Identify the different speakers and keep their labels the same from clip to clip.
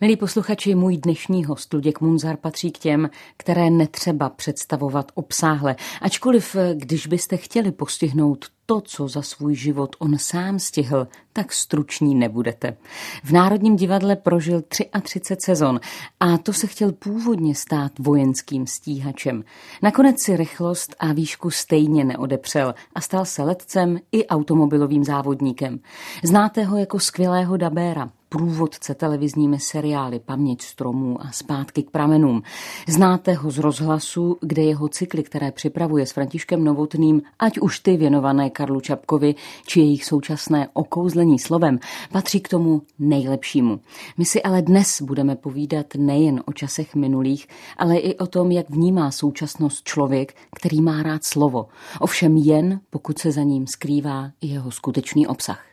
Speaker 1: Milí posluchači, můj dnešní host Luděk Munzar patří k těm, které netřeba představovat obsáhle. Ačkoliv, když byste chtěli postihnout to, co za svůj život on sám stihl, tak struční nebudete. V Národním divadle prožil 33 sezon a to se chtěl původně stát vojenským stíhačem. Nakonec si rychlost a výšku stejně neodepřel a stal se letcem i automobilovým závodníkem. Znáte ho jako skvělého dabéra, průvodce televizními seriály Paměť stromů a Zpátky k pramenům. Znáte ho z rozhlasu, kde jeho cykly, které připravuje s Františkem Novotným, ať už ty věnované Karlu Čapkovi, či jejich současné okouzlení slovem, patří k tomu nejlepšímu. My si ale dnes budeme povídat nejen o časech minulých, ale i o tom, jak vnímá současnost člověk, který má rád slovo. Ovšem jen, pokud se za ním skrývá jeho skutečný obsah.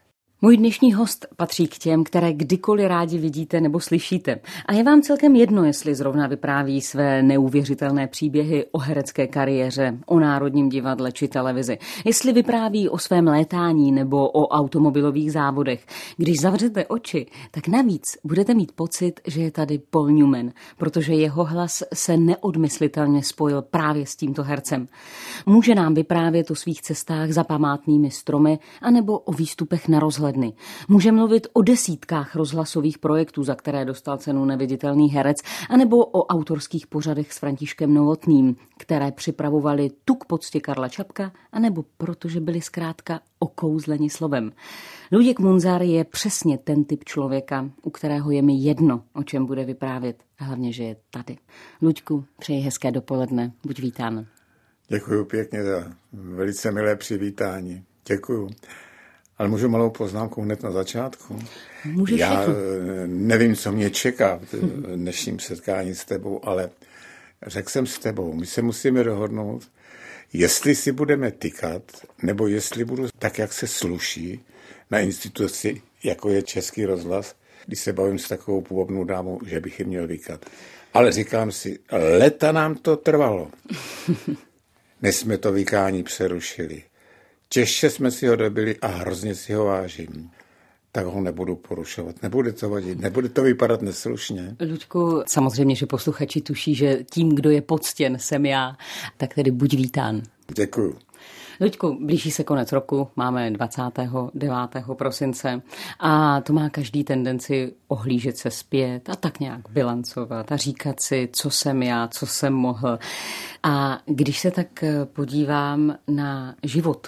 Speaker 1: Můj dnešní host patří k těm, které kdykoliv rádi vidíte nebo slyšíte. A je vám celkem jedno, jestli zrovna vypráví své neuvěřitelné příběhy o herecké kariéře, o národním divadle či televizi. Jestli vypráví o svém létání nebo o automobilových závodech. Když zavřete oči, tak navíc budete mít pocit, že je tady Paul Newman, protože jeho hlas se neodmyslitelně spojil právě s tímto hercem. Může nám vyprávět o svých cestách za památnými stromy anebo o výstupech na rozhled dny. Může mluvit o desítkách rozhlasových projektů, za které dostal cenu neviditelný herec, anebo o autorských pořadech s Františkem Novotným, které připravovali tu k poctě Karla Čapka, anebo protože byli zkrátka okouzleni slovem. Luděk Munzar je přesně ten typ člověka, u kterého je mi jedno, o čem bude vyprávět, hlavně, že je tady. Luďku, přeji hezké dopoledne, buď vítán.
Speaker 2: Děkuji pěkně za velice milé přivítání. Děkuji. Ale můžu malou poznámku hned na začátku?
Speaker 1: Můžeš
Speaker 2: Já všechno. Nevím, co mě čeká v dnešním setkání s tebou, ale řekl jsem s tebou, my se musíme dohodnout, jestli si budeme tykat, nebo jestli budu tak, jak se sluší na instituci, jako je Český rozhlas, když se bavím s takovou půvabnou dámou, že bych ji měl vykat. Ale říkám si, leta nám to trvalo, než jsme to vykání přerušili. Těžce jsme si ho dobili a hrozně si ho vážím tak ho nebudu porušovat. Nebude to vadit, nebude to vypadat neslušně.
Speaker 1: Luďku, samozřejmě, že posluchači tuší, že tím, kdo je poctěn, jsem já, tak tedy buď vítán.
Speaker 2: Děkuju.
Speaker 1: Luďku, blíží se konec roku, máme 29. prosince a to má každý tendenci ohlížet se zpět a tak nějak bilancovat a říkat si, co jsem já, co jsem mohl. A když se tak podívám na život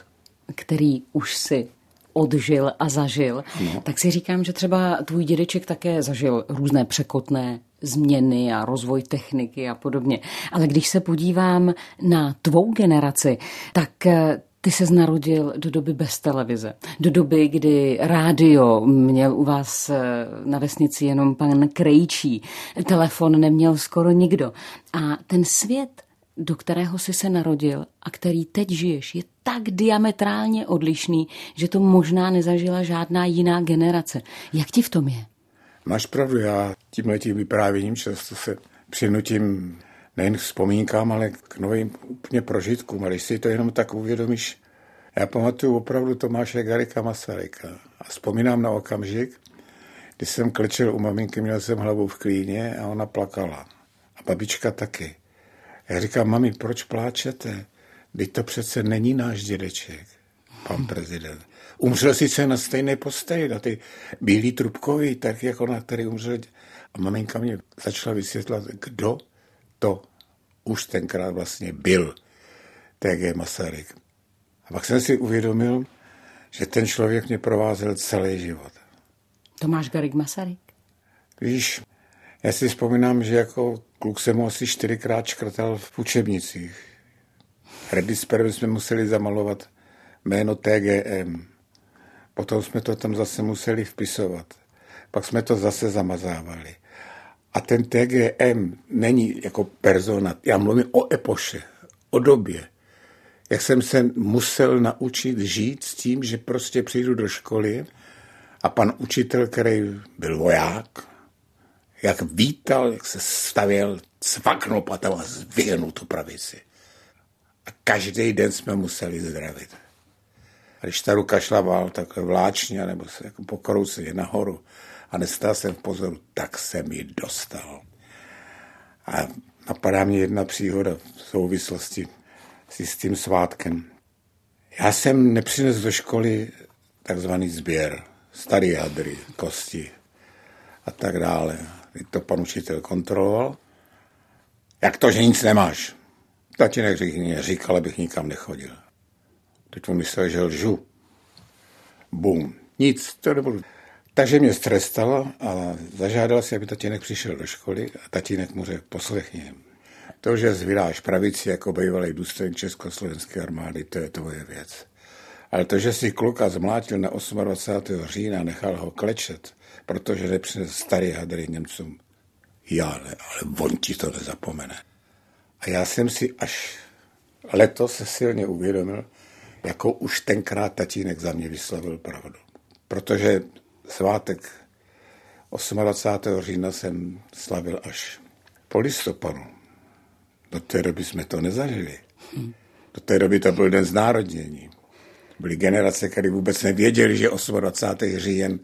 Speaker 1: který už si odžil a zažil, no. tak si říkám, že třeba tvůj dědeček také zažil různé překotné změny a rozvoj techniky a podobně. Ale když se podívám na tvou generaci, tak eh, ty se narodil do doby bez televize, do doby, kdy rádio měl u vás eh, na vesnici jenom pan Krejčí, telefon neměl skoro nikdo. A ten svět do kterého jsi se narodil a který teď žiješ, je tak diametrálně odlišný, že to možná nezažila žádná jiná generace. Jak ti v tom je?
Speaker 2: Máš pravdu, já tímhle tím vyprávěním často se přinutím nejen k vzpomínkám, ale k novým úplně prožitkům. A když si to jenom tak uvědomíš, já pamatuju opravdu Tomáše Garika Masaryka a vzpomínám na okamžik, kdy jsem klečel u maminky, měl jsem hlavu v klíně a ona plakala. A babička taky. Já říkám, mami, proč pláčete? Teď to přece není náš dědeček, pan prezident. Umřel sice na stejné posteli, na ty bílý trubkový, tak jako na který umřel. A maminka mě začala vysvětlovat, kdo to už tenkrát vlastně byl, TG Masaryk. A pak jsem si uvědomil, že ten člověk mě provázel celý život.
Speaker 1: Tomáš Garik Masaryk?
Speaker 2: Víš, já si vzpomínám, že jako kluk jsem asi čtyřikrát škrtal v učebnicích. Redisperem jsme museli zamalovat jméno TGM. Potom jsme to tam zase museli vpisovat. Pak jsme to zase zamazávali. A ten TGM není jako persona. Já mluvím o epoše, o době. Jak jsem se musel naučit žít s tím, že prostě přijdu do školy a pan učitel, který byl voják, jak vítal, jak se stavěl, cvaknul patem a zvyhnul tu pravici. A každý den jsme museli zdravit. A když ta ruka šla vál, tak vláčně, nebo se jako pokrouceně nahoru. a nestál jsem v pozoru, tak jsem ji dostal. A napadá mě jedna příhoda v souvislosti s tím svátkem. Já jsem nepřinesl do školy takzvaný sběr, starý hadry, kosti a tak dále. To pan učitel kontroloval. Jak to, že nic nemáš? Tatínek říkal, abych nikam nechodil. Teď on myslel, že lžu. Bum. Nic, to nebudu. Takže mě strestal a zažádal si, aby tatínek přišel do školy a tatínek mu řekl, poslechni. To, že zvydáš pravici jako bývalý důstojník Československé armády, to je tvoje věc. Ale to, že si kluka zmlátil na 28. října, nechal ho klečet, protože nepřinesl starý hadry Němcům, já ne, ale on ti to nezapomene. A já jsem si až letos se silně uvědomil, jako už tenkrát tatínek za mě vyslovil pravdu. Protože svátek 28. října jsem slavil až po listopadu. Do té doby jsme to nezažili. Do té doby to byl den znárodnění. Byly generace, které vůbec nevěděli, že 28. říjen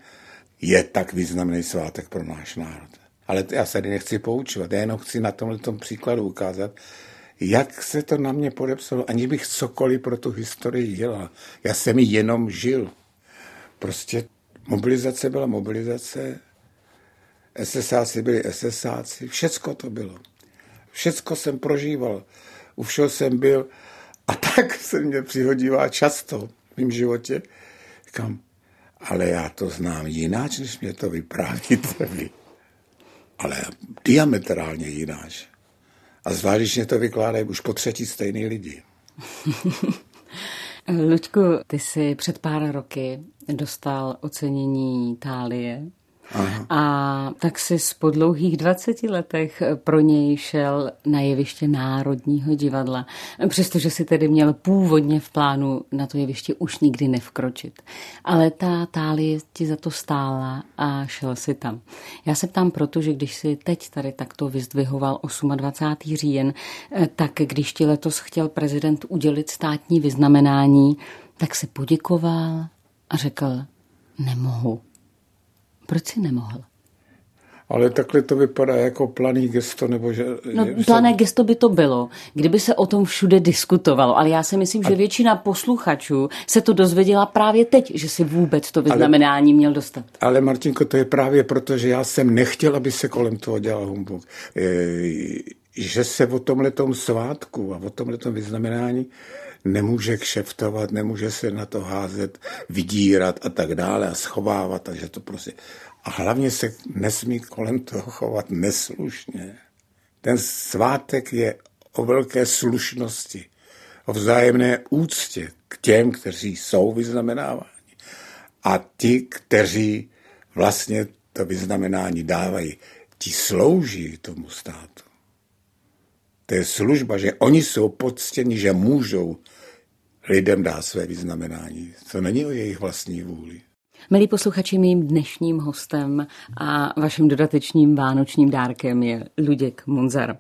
Speaker 2: je tak významný svátek pro náš národ. Ale já se tady nechci poučovat, já jenom chci na tomhle příkladu ukázat, jak se to na mě podepsalo, aniž bych cokoliv pro tu historii dělal. Já jsem ji jenom žil. Prostě mobilizace byla mobilizace, SSáci byli SSáci, všecko to bylo. Všecko jsem prožíval, u všeho jsem byl a tak se mě přihodívá často v mém životě. Říkám, ale já to znám jináč, než mě to vyprávíte vy. Ale diametrálně jináč. A zvlášť, to vykládají už po třetí stejný lidi.
Speaker 1: Luďku, ty jsi před pár roky dostal ocenění Tálie Aha. A tak si po dlouhých 20 letech pro něj šel na jeviště Národního divadla, přestože si tedy měl původně v plánu na to jeviště už nikdy nevkročit. Ale ta tálie ti za to stála a šel si tam. Já se ptám proto, že když si teď tady takto vyzdvihoval 28. říjen, tak když ti letos chtěl prezident udělit státní vyznamenání, tak si poděkoval a řekl, nemohu. Proč si nemohl?
Speaker 2: Ale takhle to vypadá jako planý gesto, nebo že...
Speaker 1: No, plané se... gesto by to bylo, kdyby se o tom všude diskutovalo, ale já si myslím, že většina posluchačů se to dozvěděla právě teď, že si vůbec to vyznamenání ale, měl dostat.
Speaker 2: Ale Martinko, to je právě proto, že já jsem nechtěl, aby se kolem toho dělal humbug. E, že se o tomhletom svátku a o tomhletom vyznamenání nemůže kšeftovat, nemůže se na to házet, vydírat a tak dále a schovávat, takže to prostě... A hlavně se nesmí kolem toho chovat neslušně. Ten svátek je o velké slušnosti, o vzájemné úctě k těm, kteří jsou vyznamenáváni a ti, kteří vlastně to vyznamenání dávají, ti slouží tomu státu. To je služba, že oni jsou poctěni, že můžou lidem dá své vyznamenání. To není o jejich vlastní vůli.
Speaker 1: Milí posluchači, mým dnešním hostem a vaším dodatečným vánočním dárkem je Luděk Munzar.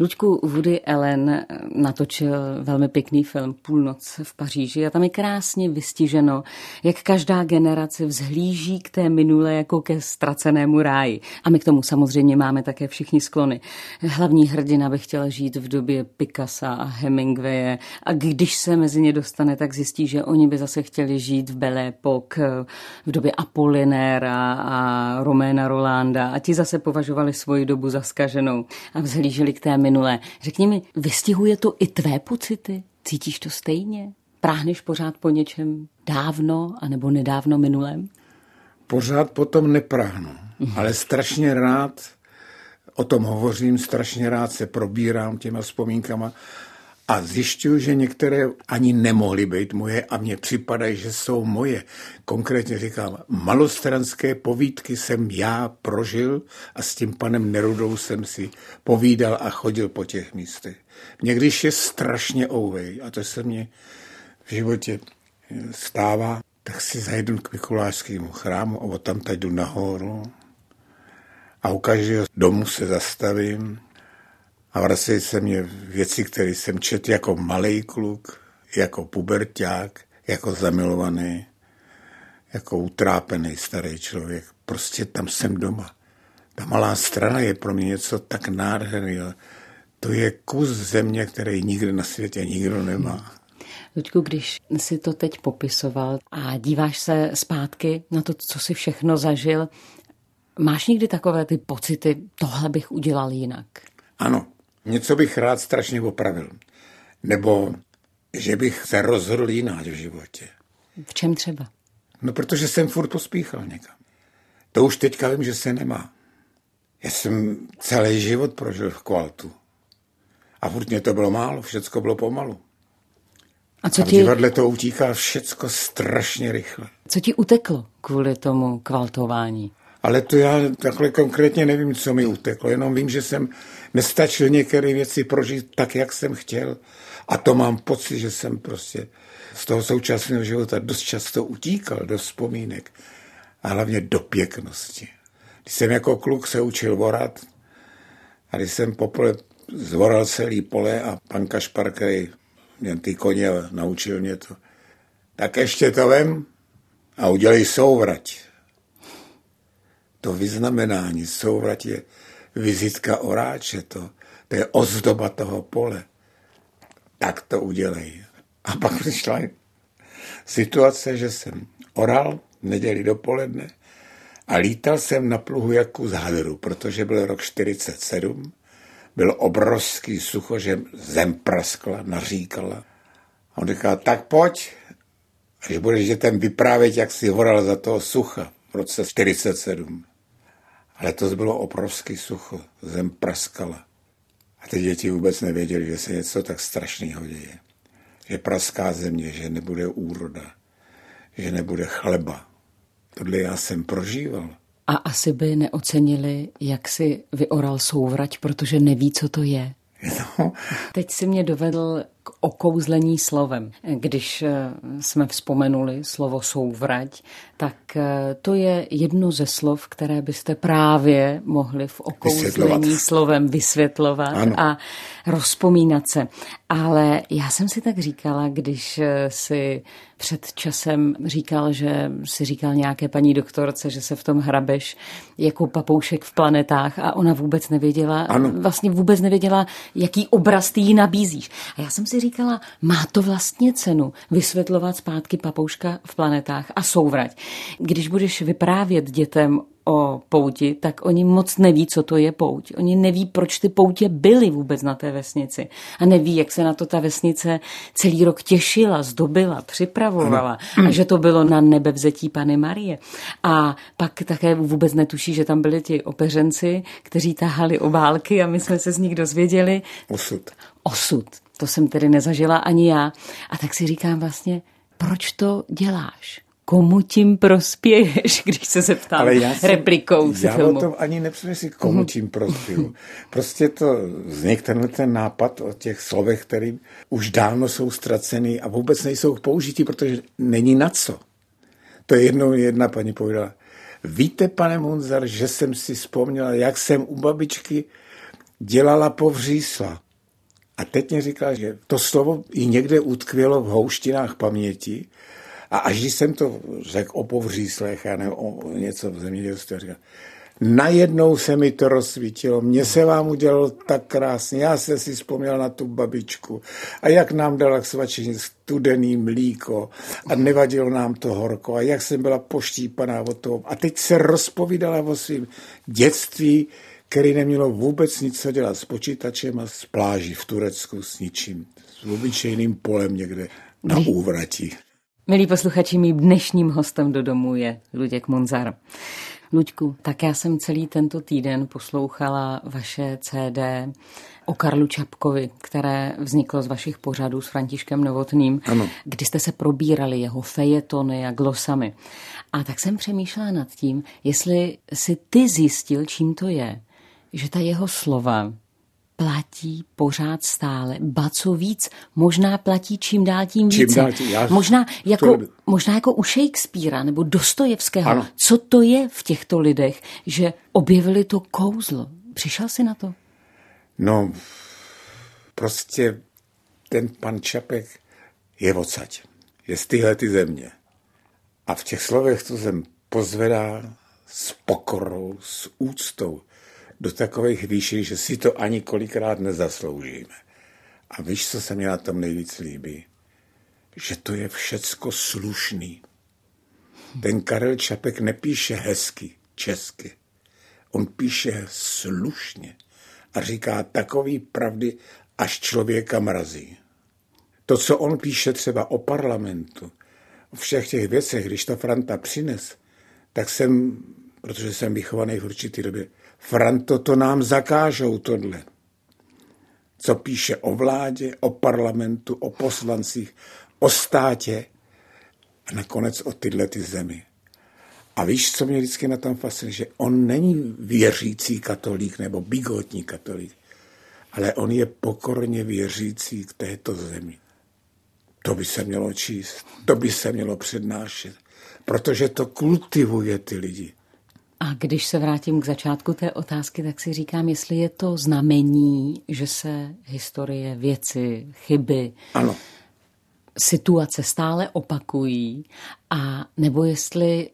Speaker 1: Luďku Woody Allen natočil velmi pěkný film Půlnoc v Paříži a tam je krásně vystiženo, jak každá generace vzhlíží k té minulé jako ke ztracenému ráji. A my k tomu samozřejmě máme také všichni sklony. Hlavní hrdina by chtěla žít v době Picassa a Hemingwaye a když se mezi ně dostane, tak zjistí, že oni by zase chtěli žít v Belle Époque, v době Apolinéra a Roména Rolanda a ti zase považovali svoji dobu za skaženou a vzhlíželi k té minulé. Řekni mi, vystihuje to i tvé pocity? Cítíš to stejně? Práhneš pořád po něčem dávno anebo nedávno minulém?
Speaker 2: Pořád potom nepráhnu, mhm. ale strašně rád o tom hovořím, strašně rád se probírám těma vzpomínkama a zjišťuju, že některé ani nemohly být moje a mně připadají, že jsou moje. Konkrétně říkám, malostranské povídky jsem já prožil a s tím panem Nerudou jsem si povídal a chodil po těch místech. Mě když je strašně ouvej, a to se mě v životě stává, tak si zajdu k Mikulášskému chrámu a tam jdu nahoru a u každého domu se zastavím a vracejí se mě věci, které jsem četl jako malý kluk, jako puberták, jako zamilovaný, jako utrápený starý člověk. prostě tam jsem doma. Ta malá strana je pro mě něco tak nádherného. To je kus země, který nikdy na světě nikdo nemá.
Speaker 1: Luďku, když si to teď popisoval a díváš se zpátky na to, co si všechno zažil, máš někdy takové ty pocity, tohle bych udělal jinak?
Speaker 2: Ano, něco bych rád strašně opravil. Nebo že bych se rozhodl jinak v životě.
Speaker 1: V čem třeba?
Speaker 2: No, protože jsem furt pospíchal někam. To už teďka vím, že se nemá. Já jsem celý život prožil v kvaltu. A furt mě to bylo málo, všecko bylo pomalu. A co a v ti... divadle to utíká všecko strašně rychle.
Speaker 1: Co ti uteklo kvůli tomu kvaltování?
Speaker 2: Ale to já takhle konkrétně nevím, co mi uteklo. Jenom vím, že jsem nestačil některé věci prožít tak, jak jsem chtěl. A to mám pocit, že jsem prostě z toho současného života dost často utíkal do vzpomínek. A hlavně do pěknosti. Když jsem jako kluk se učil vorat, a když jsem poprvé zvoral celý pole a pan Kašpar, který ty koně naučil mě to, tak ještě to vem a udělej souvrať. To vyznamenání souvrať je vizitka oráče, to, to je ozdoba toho pole. Tak to udělej. A pak přišla situace, že jsem oral v neděli dopoledne a lítal jsem na pluhu jako z hadru, protože byl rok 47, byl obrovský sucho, že zem praskla, naříkala. A on říká, tak pojď, až budeš dětem vyprávět, jak si horal za toho sucha v roce 47. Ale to bylo obrovský sucho, zem praskala. A ty děti vůbec nevěděli, že se něco tak strašného děje. Že praská země, že nebude úroda, že nebude chleba. Tohle já jsem prožíval.
Speaker 1: A asi by neocenili, jak si vyoral souvrať, protože neví, co to je. No. Teď si mě dovedl k okouzlení slovem. Když eh, jsme vzpomenuli slovo souvrať, tak eh, to je jedno ze slov, které byste právě mohli v okouzlení slovem vysvětlovat ano. a rozpomínat se. Ale já jsem si tak říkala, když eh, si před časem říkal, že si říkal nějaké paní doktorce, že se v tom hrabeš jako papoušek v planetách a ona vůbec nevěděla, ano. vlastně vůbec nevěděla, jaký obraz ty jí nabízíš. A já jsem si říkala, má to vlastně cenu vysvětlovat zpátky papouška v planetách a souvrať. Když budeš vyprávět dětem o pouti, tak oni moc neví, co to je pouť. Oni neví, proč ty poutě byly vůbec na té vesnici. A neví, jak se na to ta vesnice celý rok těšila, zdobila, připravovala. A že to bylo na nebevzetí Pany Marie. A pak také vůbec netuší, že tam byli ti opeřenci, kteří tahali obálky a my jsme se z nich dozvěděli.
Speaker 2: Osud.
Speaker 1: Osud. To jsem tedy nezažila ani já. A tak si říkám vlastně, proč to děláš? komu tím prospěješ, když se zeptám Ale já jsem, replikou
Speaker 2: já filmu. Já o tom ani nepřemýšlím, komu mhm. tím prospěju. Prostě to vznikl tenhle ten nápad o těch slovech, které už dávno jsou ztracený a vůbec nejsou k použití, protože není na co. To je jednou jedna paní povedala. Víte, pane Munzar, že jsem si vzpomněla, jak jsem u babičky dělala povřísla. A teď mě říká, že to slovo i někde utkvělo v houštinách paměti a až když jsem to řekl o povříslech a nebo o něco v zemědělství, říkal, najednou se mi to rozsvítilo, mně se vám udělalo tak krásně, já jsem si vzpomněl na tu babičku a jak nám dala k svačení studený mlíko a nevadilo nám to horko a jak jsem byla poštípaná o toho. A teď se rozpovídala o svém dětství, který nemělo vůbec nic co dělat s počítačem a s pláží v Turecku s ničím, s obyčejným polem někde na úvratí.
Speaker 1: Milí posluchači, mým dnešním hostem do domu je Luděk Monzar. Luďku, tak já jsem celý tento týden poslouchala vaše CD o Karlu Čapkovi, které vzniklo z vašich pořadů s Františkem Novotným, ano. kdy jste se probírali jeho fejetony a glosami. A tak jsem přemýšlela nad tím, jestli si ty zjistil, čím to je, že ta jeho slova platí pořád stále. Ba co víc, možná platí čím dál tím více. Čím dál tím, já, možná, jako, to... možná jako u Shakespearea nebo Dostojevského. Ano. Co to je v těchto lidech, že objevili to kouzlo? Přišel jsi na to?
Speaker 2: No, prostě ten pan Čapek je odsaď. Je z tyhle ty země. A v těch slovech, co jsem pozvedá, s pokorou, s úctou do takových výší, že si to ani kolikrát nezasloužíme. A víš, co se mi na tom nejvíc líbí? Že to je všecko slušný. Ten Karel Čapek nepíše hezky, česky. On píše slušně a říká takový pravdy, až člověka mrazí. To, co on píše třeba o parlamentu, o všech těch věcech, když to Franta přines, tak jsem, protože jsem vychovaný v určitý době, Franto, to nám zakážou tohle. Co píše o vládě, o parlamentu, o poslancích, o státě a nakonec o tyhle ty zemi. A víš, co mě vždycky na tom fascinuje, že on není věřící katolík nebo bigotní katolík, ale on je pokorně věřící k této zemi. To by se mělo číst, to by se mělo přednášet, protože to kultivuje ty lidi.
Speaker 1: A když se vrátím k začátku té otázky, tak si říkám, jestli je to znamení, že se historie, věci, chyby,
Speaker 2: ano.
Speaker 1: situace stále opakují, a nebo jestli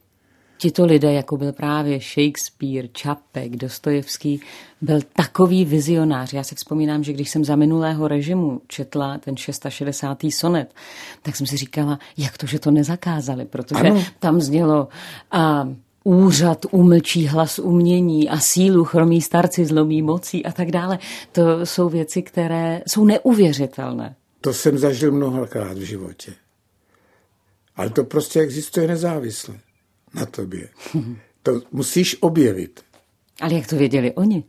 Speaker 1: tito lidé, jako byl právě Shakespeare, Čapek, Dostojevský, byl takový vizionář. Já si vzpomínám, že když jsem za minulého režimu četla ten 660. sonet, tak jsem si říkala, jak to, že to nezakázali, protože ano. tam znělo a úřad umlčí hlas umění a sílu chromí starci zlomí mocí a tak dále. To jsou věci, které jsou neuvěřitelné.
Speaker 2: To jsem zažil mnohokrát v životě. Ale to prostě existuje nezávisle na tobě. To musíš objevit.
Speaker 1: Ale jak to věděli oni?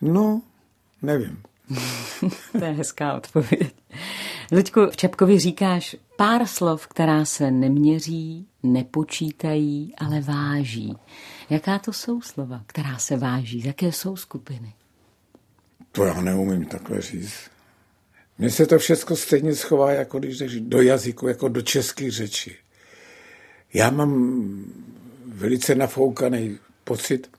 Speaker 2: No, nevím.
Speaker 1: to je hezká odpověď. Luďku, v Čapkovi říkáš pár slov, která se neměří, nepočítají, ale váží. Jaká to jsou slova, která se váží? Jaké jsou skupiny?
Speaker 2: To já neumím takhle říct. Mně se to všechno stejně schová, jako když jdeš do jazyku, jako do české řeči. Já mám velice nafoukaný pocit,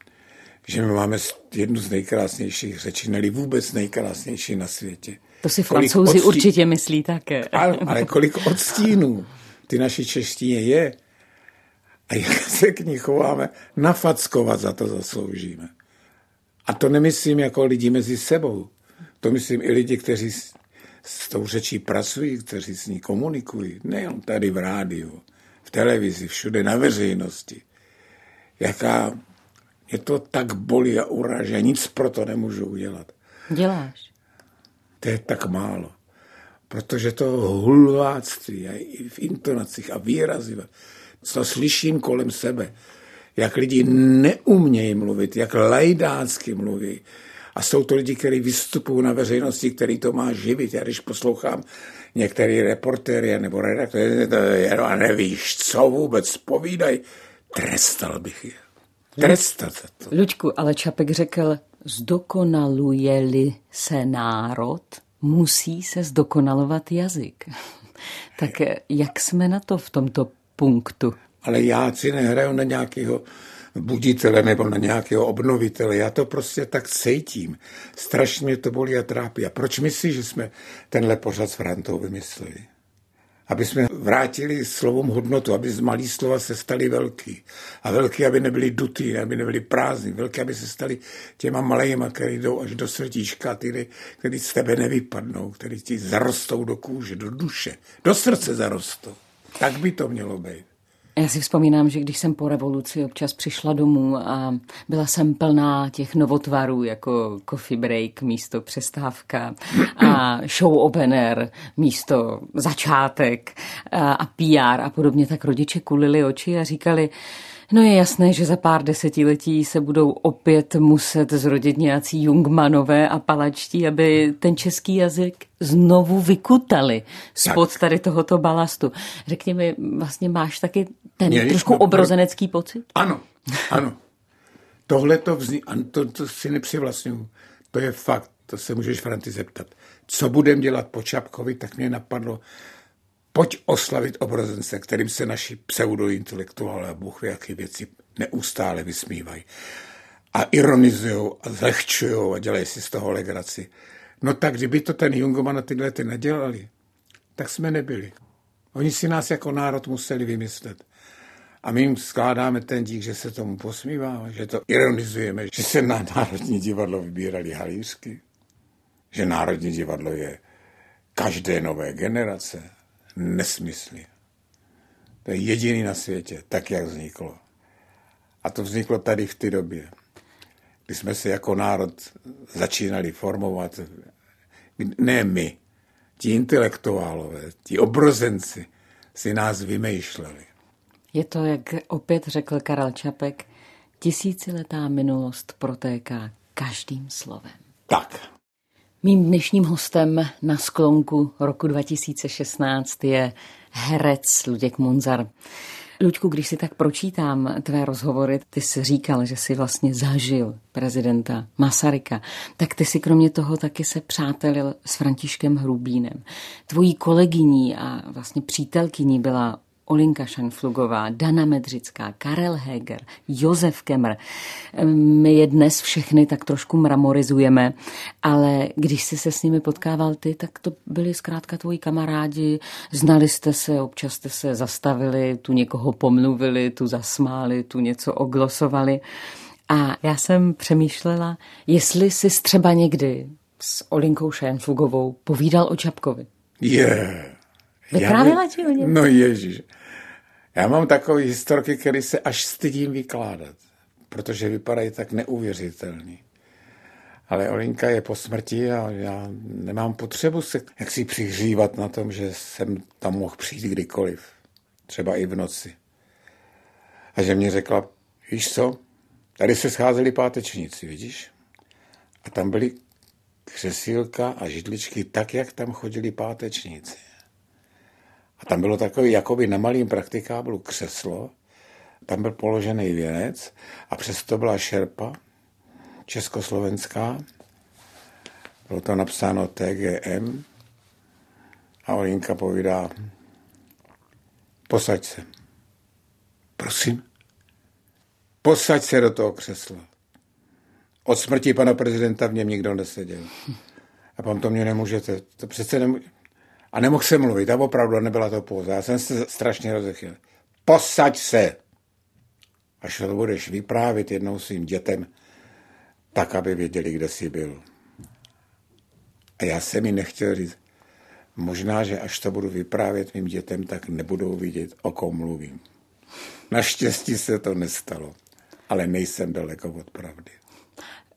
Speaker 2: že my máme jednu z nejkrásnějších řečí, neli vůbec nejkrásnější na světě.
Speaker 1: To si francouzi odstí... určitě myslí také.
Speaker 2: Ale, ale kolik odstínů ty naší češtině je a jak se k ní chováme, nafackovat za to zasloužíme. A to nemyslím jako lidi mezi sebou. To myslím i lidi, kteří s, s tou řečí pracují, kteří s ní komunikují. Nejen tady v rádiu, v televizi, všude na veřejnosti. Jaká mě to tak bolí a uráží a nic pro to nemůžu udělat.
Speaker 1: Děláš.
Speaker 2: To je tak málo. Protože to hulváctví a i v intonacích a výrazy, co slyším kolem sebe, jak lidi neumějí mluvit, jak lajdácky mluví. A jsou to lidi, kteří vystupují na veřejnosti, který to má živit. Já když poslouchám některý reportéry nebo redaktory, a nevíš, co vůbec povídají, trestal bych je. Trestat to.
Speaker 1: Luďku, ale Čapek řekl, zdokonaluje-li se národ, musí se zdokonalovat jazyk. tak jak jsme na to v tomto punktu?
Speaker 2: Ale já si nehraju na nějakého buditele nebo na nějakého obnovitele. Já to prostě tak cítím. Strašně mě to bolí a trápí. A proč myslíš, že jsme tenhle pořad s Frantou vymysleli? Aby jsme vrátili slovům hodnotu, aby z malý slova se staly velký. A velký, aby nebyly dutý, aby nebyly prázdný. Velký, aby se staly těma malejma, které jdou až do srdíčka, ty, který z tebe nevypadnou, který ti zarostou do kůže, do duše, do srdce zarostou. Tak by to mělo být.
Speaker 1: Já si vzpomínám, že když jsem po revoluci občas přišla domů a byla jsem plná těch novotvarů, jako coffee break místo přestávka a show opener místo začátek a PR a podobně, tak rodiče kulili oči a říkali, No je jasné, že za pár desetiletí se budou opět muset zrodit nějací Jungmanové a palačtí, aby ten český jazyk znovu vykutali spod tak. tady tohoto balastu. Řekni mi, vlastně máš taky ten Měli trošku jsme, obrozenecký pocit?
Speaker 2: Ano, ano. Tohle to, vzni- to, to si nepřivlastňuju. To je fakt, to se můžeš Franti zeptat. Co budem dělat po Čapkovi, tak mě napadlo, pojď oslavit obrozence, kterým se naši pseudointelektuálové a Bůh jaké věci neustále vysmívají. A ironizují a zlehčují a dělají si z toho legraci. No tak kdyby to ten Jungman a tyhle ty nedělali, tak jsme nebyli. Oni si nás jako národ museli vymyslet. A my jim skládáme ten dík, že se tomu posmíváme, že to ironizujeme, že se na Národní divadlo vybírali halířky, že Národní divadlo je každé nové generace. Nesmysly. To je jediný na světě, tak jak vzniklo. A to vzniklo tady v té době, kdy jsme se jako národ začínali formovat. Ne my, ti intelektuálové, ti obrozenci si nás vymýšleli.
Speaker 1: Je to, jak opět řekl Karel Čapek, tisíciletá minulost protéká každým slovem.
Speaker 2: Tak.
Speaker 1: Mým dnešním hostem na sklonku roku 2016 je herec Luděk Munzar. Luďku, když si tak pročítám tvé rozhovory, ty jsi říkal, že jsi vlastně zažil prezidenta Masaryka, tak ty si kromě toho taky se přátelil s Františkem Hrubínem. Tvojí kolegyní a vlastně přítelkyní byla Olinka Šanflugová, Dana Medřická, Karel Heger, Josef Kemr. My je dnes všechny tak trošku mramorizujeme, ale když jsi se s nimi potkával ty, tak to byli zkrátka tvoji kamarádi, znali jste se, občas jste se zastavili, tu někoho pomluvili, tu zasmáli, tu něco oglosovali. A já jsem přemýšlela, jestli jsi třeba někdy s Olinkou Šenflugovou povídal o Čapkovi.
Speaker 2: Je. Yeah.
Speaker 1: Vyprávěla ti o něm?
Speaker 2: No ježiš. Já mám takové historky, které se až stydím vykládat, protože vypadají tak neuvěřitelně. Ale Olinka je po smrti a já nemám potřebu se jak si přihřívat na tom, že jsem tam mohl přijít kdykoliv. Třeba i v noci. A že mě řekla, víš co, tady se scházeli pátečníci, vidíš? A tam byly křesílka a židličky tak, jak tam chodili pátečníci. A tam bylo takový jakoby na malým praktikáblu křeslo, tam byl položený věnec a přesto byla šerpa československá. Bylo to napsáno TGM a Olinka povídá, posaď se. Prosím? Posaď se do toho křesla. Od smrti pana prezidenta v něm nikdo neseděl. A pan to mě nemůžete, to přece nemůžete. A nemohl jsem mluvit, a opravdu nebyla to pouze. Já jsem se strašně rozechyl. Posaď se! Až to budeš vyprávět jednou svým dětem, tak, aby věděli, kde jsi byl. A já jsem mi nechtěl říct, možná, že až to budu vyprávět mým dětem, tak nebudou vidět, o kom mluvím. Naštěstí se to nestalo, ale nejsem daleko od pravdy.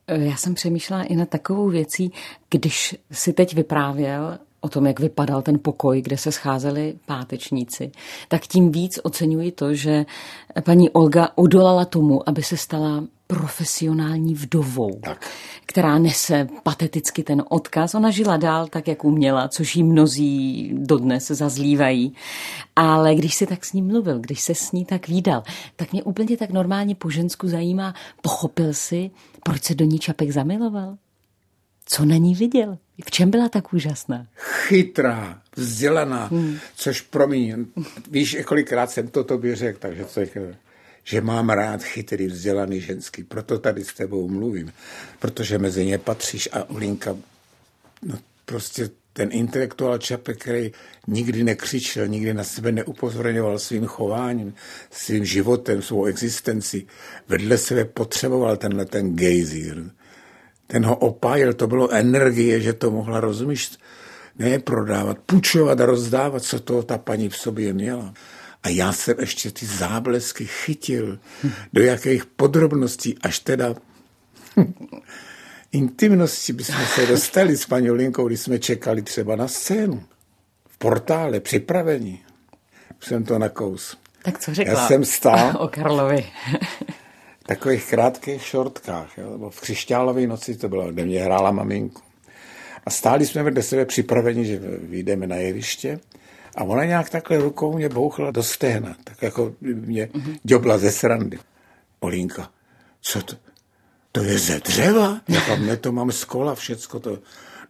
Speaker 1: Já jsem přemýšlela i na takovou věcí, když si teď vyprávěl o tom, jak vypadal ten pokoj, kde se scházeli pátečníci, tak tím víc oceňuji to, že paní Olga odolala tomu, aby se stala profesionální vdovou,
Speaker 2: tak.
Speaker 1: která nese pateticky ten odkaz. Ona žila dál tak, jak uměla, což jí mnozí dodnes zazlívají. Ale když si tak s ním mluvil, když se s ní tak výdal, tak mě úplně tak normálně po žensku zajímá, pochopil si, proč se do ní Čapek zamiloval? Co na ní viděl? V čem byla tak úžasná?
Speaker 2: Chytrá, vzdělaná, hmm. což pro mě, víš, kolikrát jsem to tobě řekl, takže co že mám rád chytrý, vzdělaný ženský, proto tady s tebou mluvím, protože mezi ně patříš a Olinka, no prostě ten intelektuál Čapek, který nikdy nekřičel, nikdy na sebe neupozorňoval svým chováním, svým životem, svou existenci, vedle sebe potřeboval tenhle ten gejzír ten ho opájil, to bylo energie, že to mohla, rozumíš, ne prodávat, půjčovat a rozdávat, co to ta paní v sobě měla. A já jsem ještě ty záblesky chytil, do jakých podrobností, až teda intimnosti bychom se dostali s paní Linkou, když jsme čekali třeba na scénu. V portále, připravení. Jsem to nakous.
Speaker 1: Tak co řekla
Speaker 2: Já jsem stál
Speaker 1: o Karlovi?
Speaker 2: takových krátkých šortkách, jo, nebo v křišťálové noci to bylo, kde mě hrála maminku. A stáli jsme vedle sebe připraveni, že vyjdeme na jeviště a ona nějak takhle rukou mě bouchla do stehna, tak jako mě mm-hmm. děbla ze srandy. Olínka, co to? To je ze dřeva? Jako mě to mám z kola všecko to.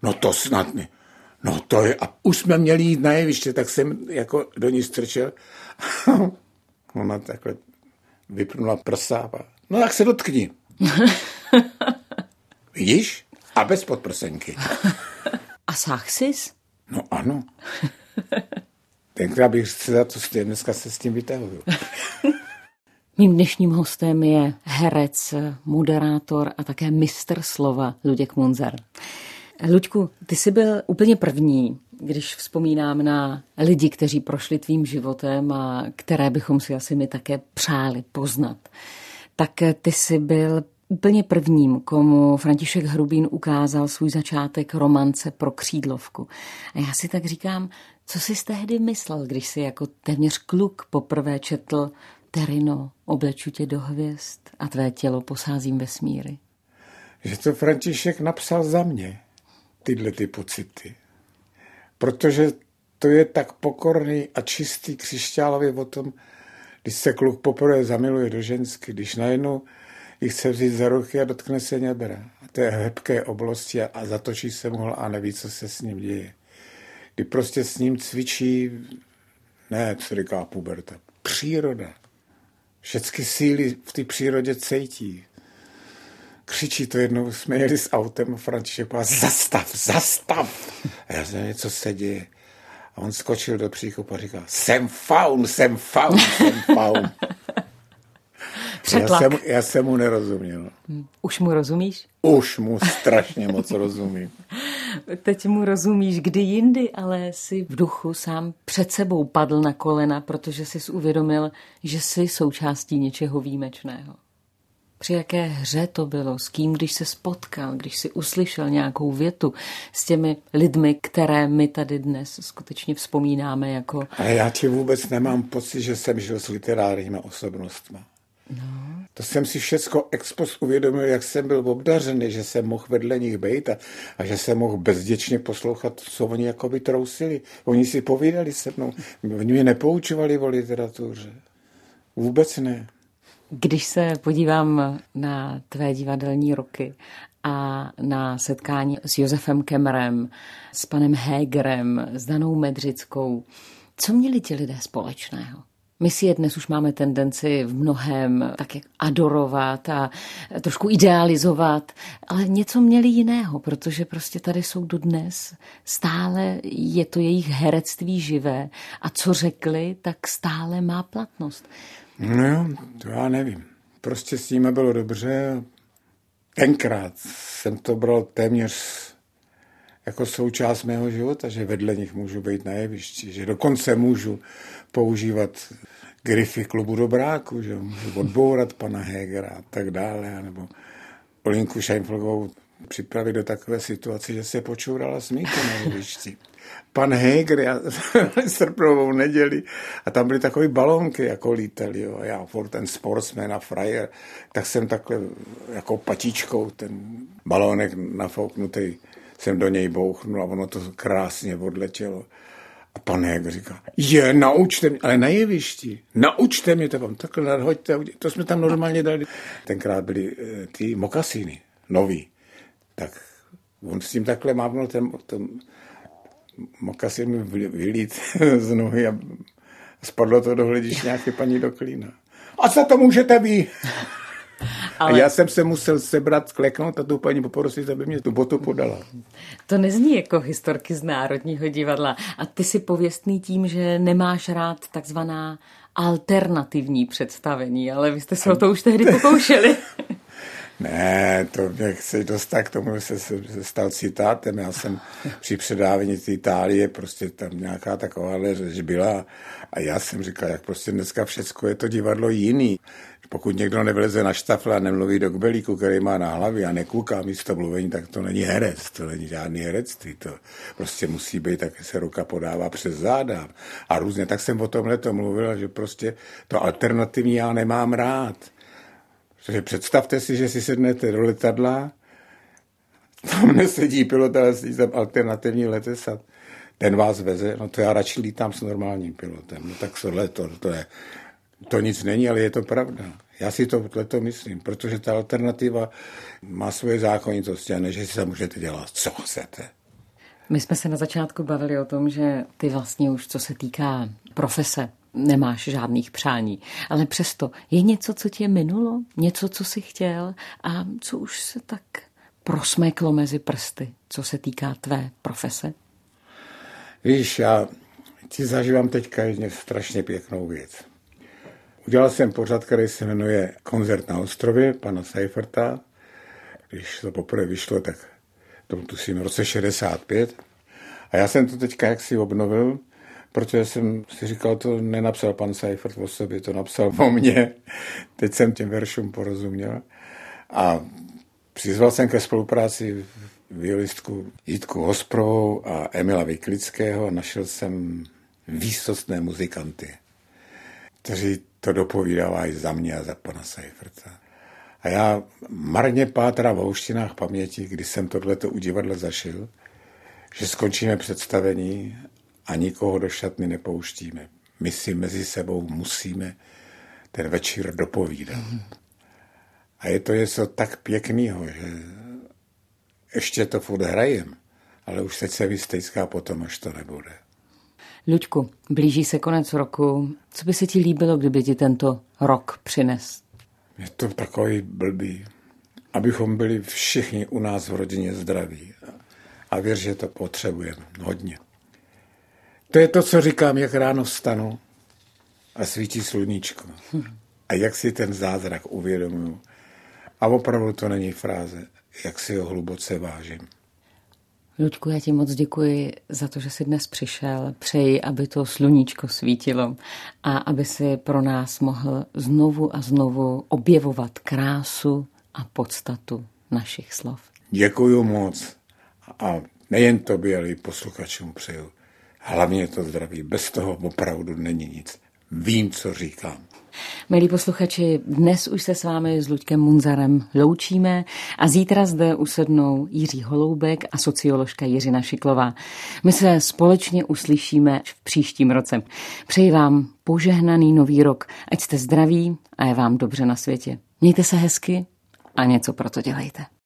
Speaker 2: No to snad ne. No to je, a už jsme měli jít na jeviště, tak jsem jako do ní strčel. Ona takhle vypnula prsa a No tak se dotkni. Vidíš? A bez podprsenky.
Speaker 1: A sáh sis?
Speaker 2: No ano. Tenkrát bych se za to dneska se s tím vytahuju.
Speaker 1: Mým dnešním hostem je herec, moderátor a také mistr slova Luděk Munzar. Luďku, ty jsi byl úplně první, když vzpomínám na lidi, kteří prošli tvým životem a které bychom si asi my také přáli poznat, tak ty jsi byl úplně prvním, komu František Hrubín ukázal svůj začátek romance pro křídlovku. A já si tak říkám, co jsi tehdy myslel, když jsi jako téměř kluk poprvé četl Terino, obleču tě do hvězd a tvé tělo posázím ve smíry.
Speaker 2: Že to František napsal za mě, tyhle ty pocity. Protože to je tak pokorný a čistý křišťálově o tom, když se kluk poprvé zamiluje do žensky, když najednou ji chce vzít za ruky a dotkne se něbra. A je hebké oblasti a zatočí se mohl a neví, co se s ním děje. Kdy prostě s ním cvičí, ne, co říká puberta, příroda. Všechny síly v té přírodě cejtí. Křičí to jednou, jsme jeli s autem a František povedal, zastav, zastav. A já jsem něco se děje. A on skočil do příkopu a říkal, jsem faun, jsem faun, jsem faun. Já jsem, já jsem mu nerozuměl.
Speaker 1: Už mu rozumíš?
Speaker 2: Už mu strašně moc rozumím.
Speaker 1: Teď mu rozumíš, kdy jindy, ale si v duchu sám před sebou padl na kolena, protože jsi uvědomil, že jsi součástí něčeho výjimečného. Při jaké hře to bylo, s kým, když se spotkal, když si uslyšel nějakou větu s těmi lidmi, které my tady dnes skutečně vzpomínáme jako...
Speaker 2: Ale já ti vůbec nemám pocit, že jsem žil s literárními osobnostmi. No. To jsem si všecko expos uvědomil, jak jsem byl obdařený, že jsem mohl vedle nich být a, a že jsem mohl bezděčně poslouchat, co oni jako by trousili. Oni si povídali se mnou. Oni mě nepoučovali o literatuře. Vůbec ne.
Speaker 1: Když se podívám na tvé divadelní roky a na setkání s Josefem Kemrem, s panem Hegerem, s Danou Medřickou, co měli ti lidé společného? My si je dnes už máme tendenci v mnohem tak adorovat a trošku idealizovat, ale něco měli jiného, protože prostě tady jsou dodnes, stále je to jejich herectví živé a co řekli, tak stále má platnost.
Speaker 2: No jo, to já nevím. Prostě s nimi bylo dobře. Tenkrát jsem to bral téměř jako součást mého života, že vedle nich můžu být na jevišti, že dokonce můžu používat grify klubu dobráku, že můžu odbourat pana Hegera a tak dále, nebo Olinku Scheinfelgovou připravit do takové situace, že se počourala smíchu na jevišti. Pan Heger, já srpnovou neděli a tam byly takové balónky, jako lítali, jo. Já furt ten sportsman a frajer, tak jsem takhle jako patičkou ten balónek nafouknutý jsem do něj bouchnul a ono to krásně odletělo. A pan Heger říká, je, naučte mě, ale na jevišti, naučte mě to vám, takhle nadhoďte, to jsme tam normálně dali. Tenkrát byly eh, ty mokasíny, nový. Tak on s tím takhle mávnul ten, ten mokasin mi vylít z nohy a spadlo to do hledišňáky paní do klína. A co to můžete vy? Ale... A já jsem se musel sebrat, kleknout a tu paní poprosit, aby mě tu botu podala.
Speaker 1: To nezní jako historky z Národního divadla. A ty si pověstný tím, že nemáš rád takzvaná alternativní představení, ale vy jste se o to už tehdy pokoušeli.
Speaker 2: Ne, to mě chci dostat k tomu, že se, se stal citátem. Já jsem při předávání té Itálie, prostě tam nějaká taková řeč byla a já jsem říkal, jak prostě dneska všecko je to divadlo jiný. Pokud někdo nevyleze na štafle a nemluví do kbelíku, který má na hlavě a nekouká místo mluvení, tak to není herec, to není žádný herectví. To prostě musí být, tak se ruka podává přes záda. A různě, tak jsem o tomhle to mluvil, že prostě to alternativní já nemám rád. Protože představte si, že si sednete do letadla, tam nesedí pilot, ale sedí tam alternativní letec a ten vás veze, no to já radši lítám s normálním pilotem. No tak tohle to, to je, to nic není, ale je to pravda. Já si to, to myslím, protože ta alternativa má svoje zákonitosti a ne, že si se můžete dělat, co chcete.
Speaker 1: My jsme se na začátku bavili o tom, že ty vlastně už, co se týká profese, nemáš žádných přání. Ale přesto je něco, co tě minulo, něco, co jsi chtěl a co už se tak prosmeklo mezi prsty, co se týká tvé profese?
Speaker 2: Víš, já ti zažívám teďka jedně strašně pěknou věc. Udělal jsem pořad, který se jmenuje Koncert na ostrově pana Seiferta. Když to poprvé vyšlo, tak to tuším v roce 65. A já jsem to teďka jaksi obnovil, protože jsem si říkal, to nenapsal pan Seifert o sobě, to napsal o mně. Teď jsem těm veršům porozuměl. A přizval jsem ke spolupráci violistku Jitku Hosprovou a Emila Vyklického a našel jsem výsostné muzikanty, kteří to dopovídávají za mě a za pana Seiferta. A já marně pátra v houštinách paměti, když jsem tohleto u divadla zašil, že skončíme představení a nikoho do šatny nepouštíme. My si mezi sebou musíme ten večer dopovídat. A je to něco tak pěkného, že ještě to furt hrajem, ale už teď se vystejská potom, až to nebude.
Speaker 1: Luďku, blíží se konec roku. Co by se ti líbilo, kdyby ti tento rok přines?
Speaker 2: Je to takový blbý, abychom byli všichni u nás v rodině zdraví. A věř, že to potřebujeme hodně. To je to, co říkám, jak ráno vstanu a svítí sluníčko. A jak si ten zázrak uvědomuju. A opravdu to není fráze, jak si ho hluboce vážím.
Speaker 1: Ludku, já ti moc děkuji za to, že jsi dnes přišel. Přeji, aby to sluníčko svítilo a aby si pro nás mohl znovu a znovu objevovat krásu a podstatu našich slov.
Speaker 2: Děkuji moc a nejen tobě, ale i posluchačům přeju. Hlavně to zdraví. Bez toho opravdu není nic. Vím, co říkám.
Speaker 1: Milí posluchači, dnes už se s vámi s Luďkem Munzarem loučíme a zítra zde usednou Jiří Holoubek a socioložka Jiřina Šiklová. My se společně uslyšíme v příštím roce. Přeji vám požehnaný nový rok, ať jste zdraví a je vám dobře na světě. Mějte se hezky a něco pro to dělejte.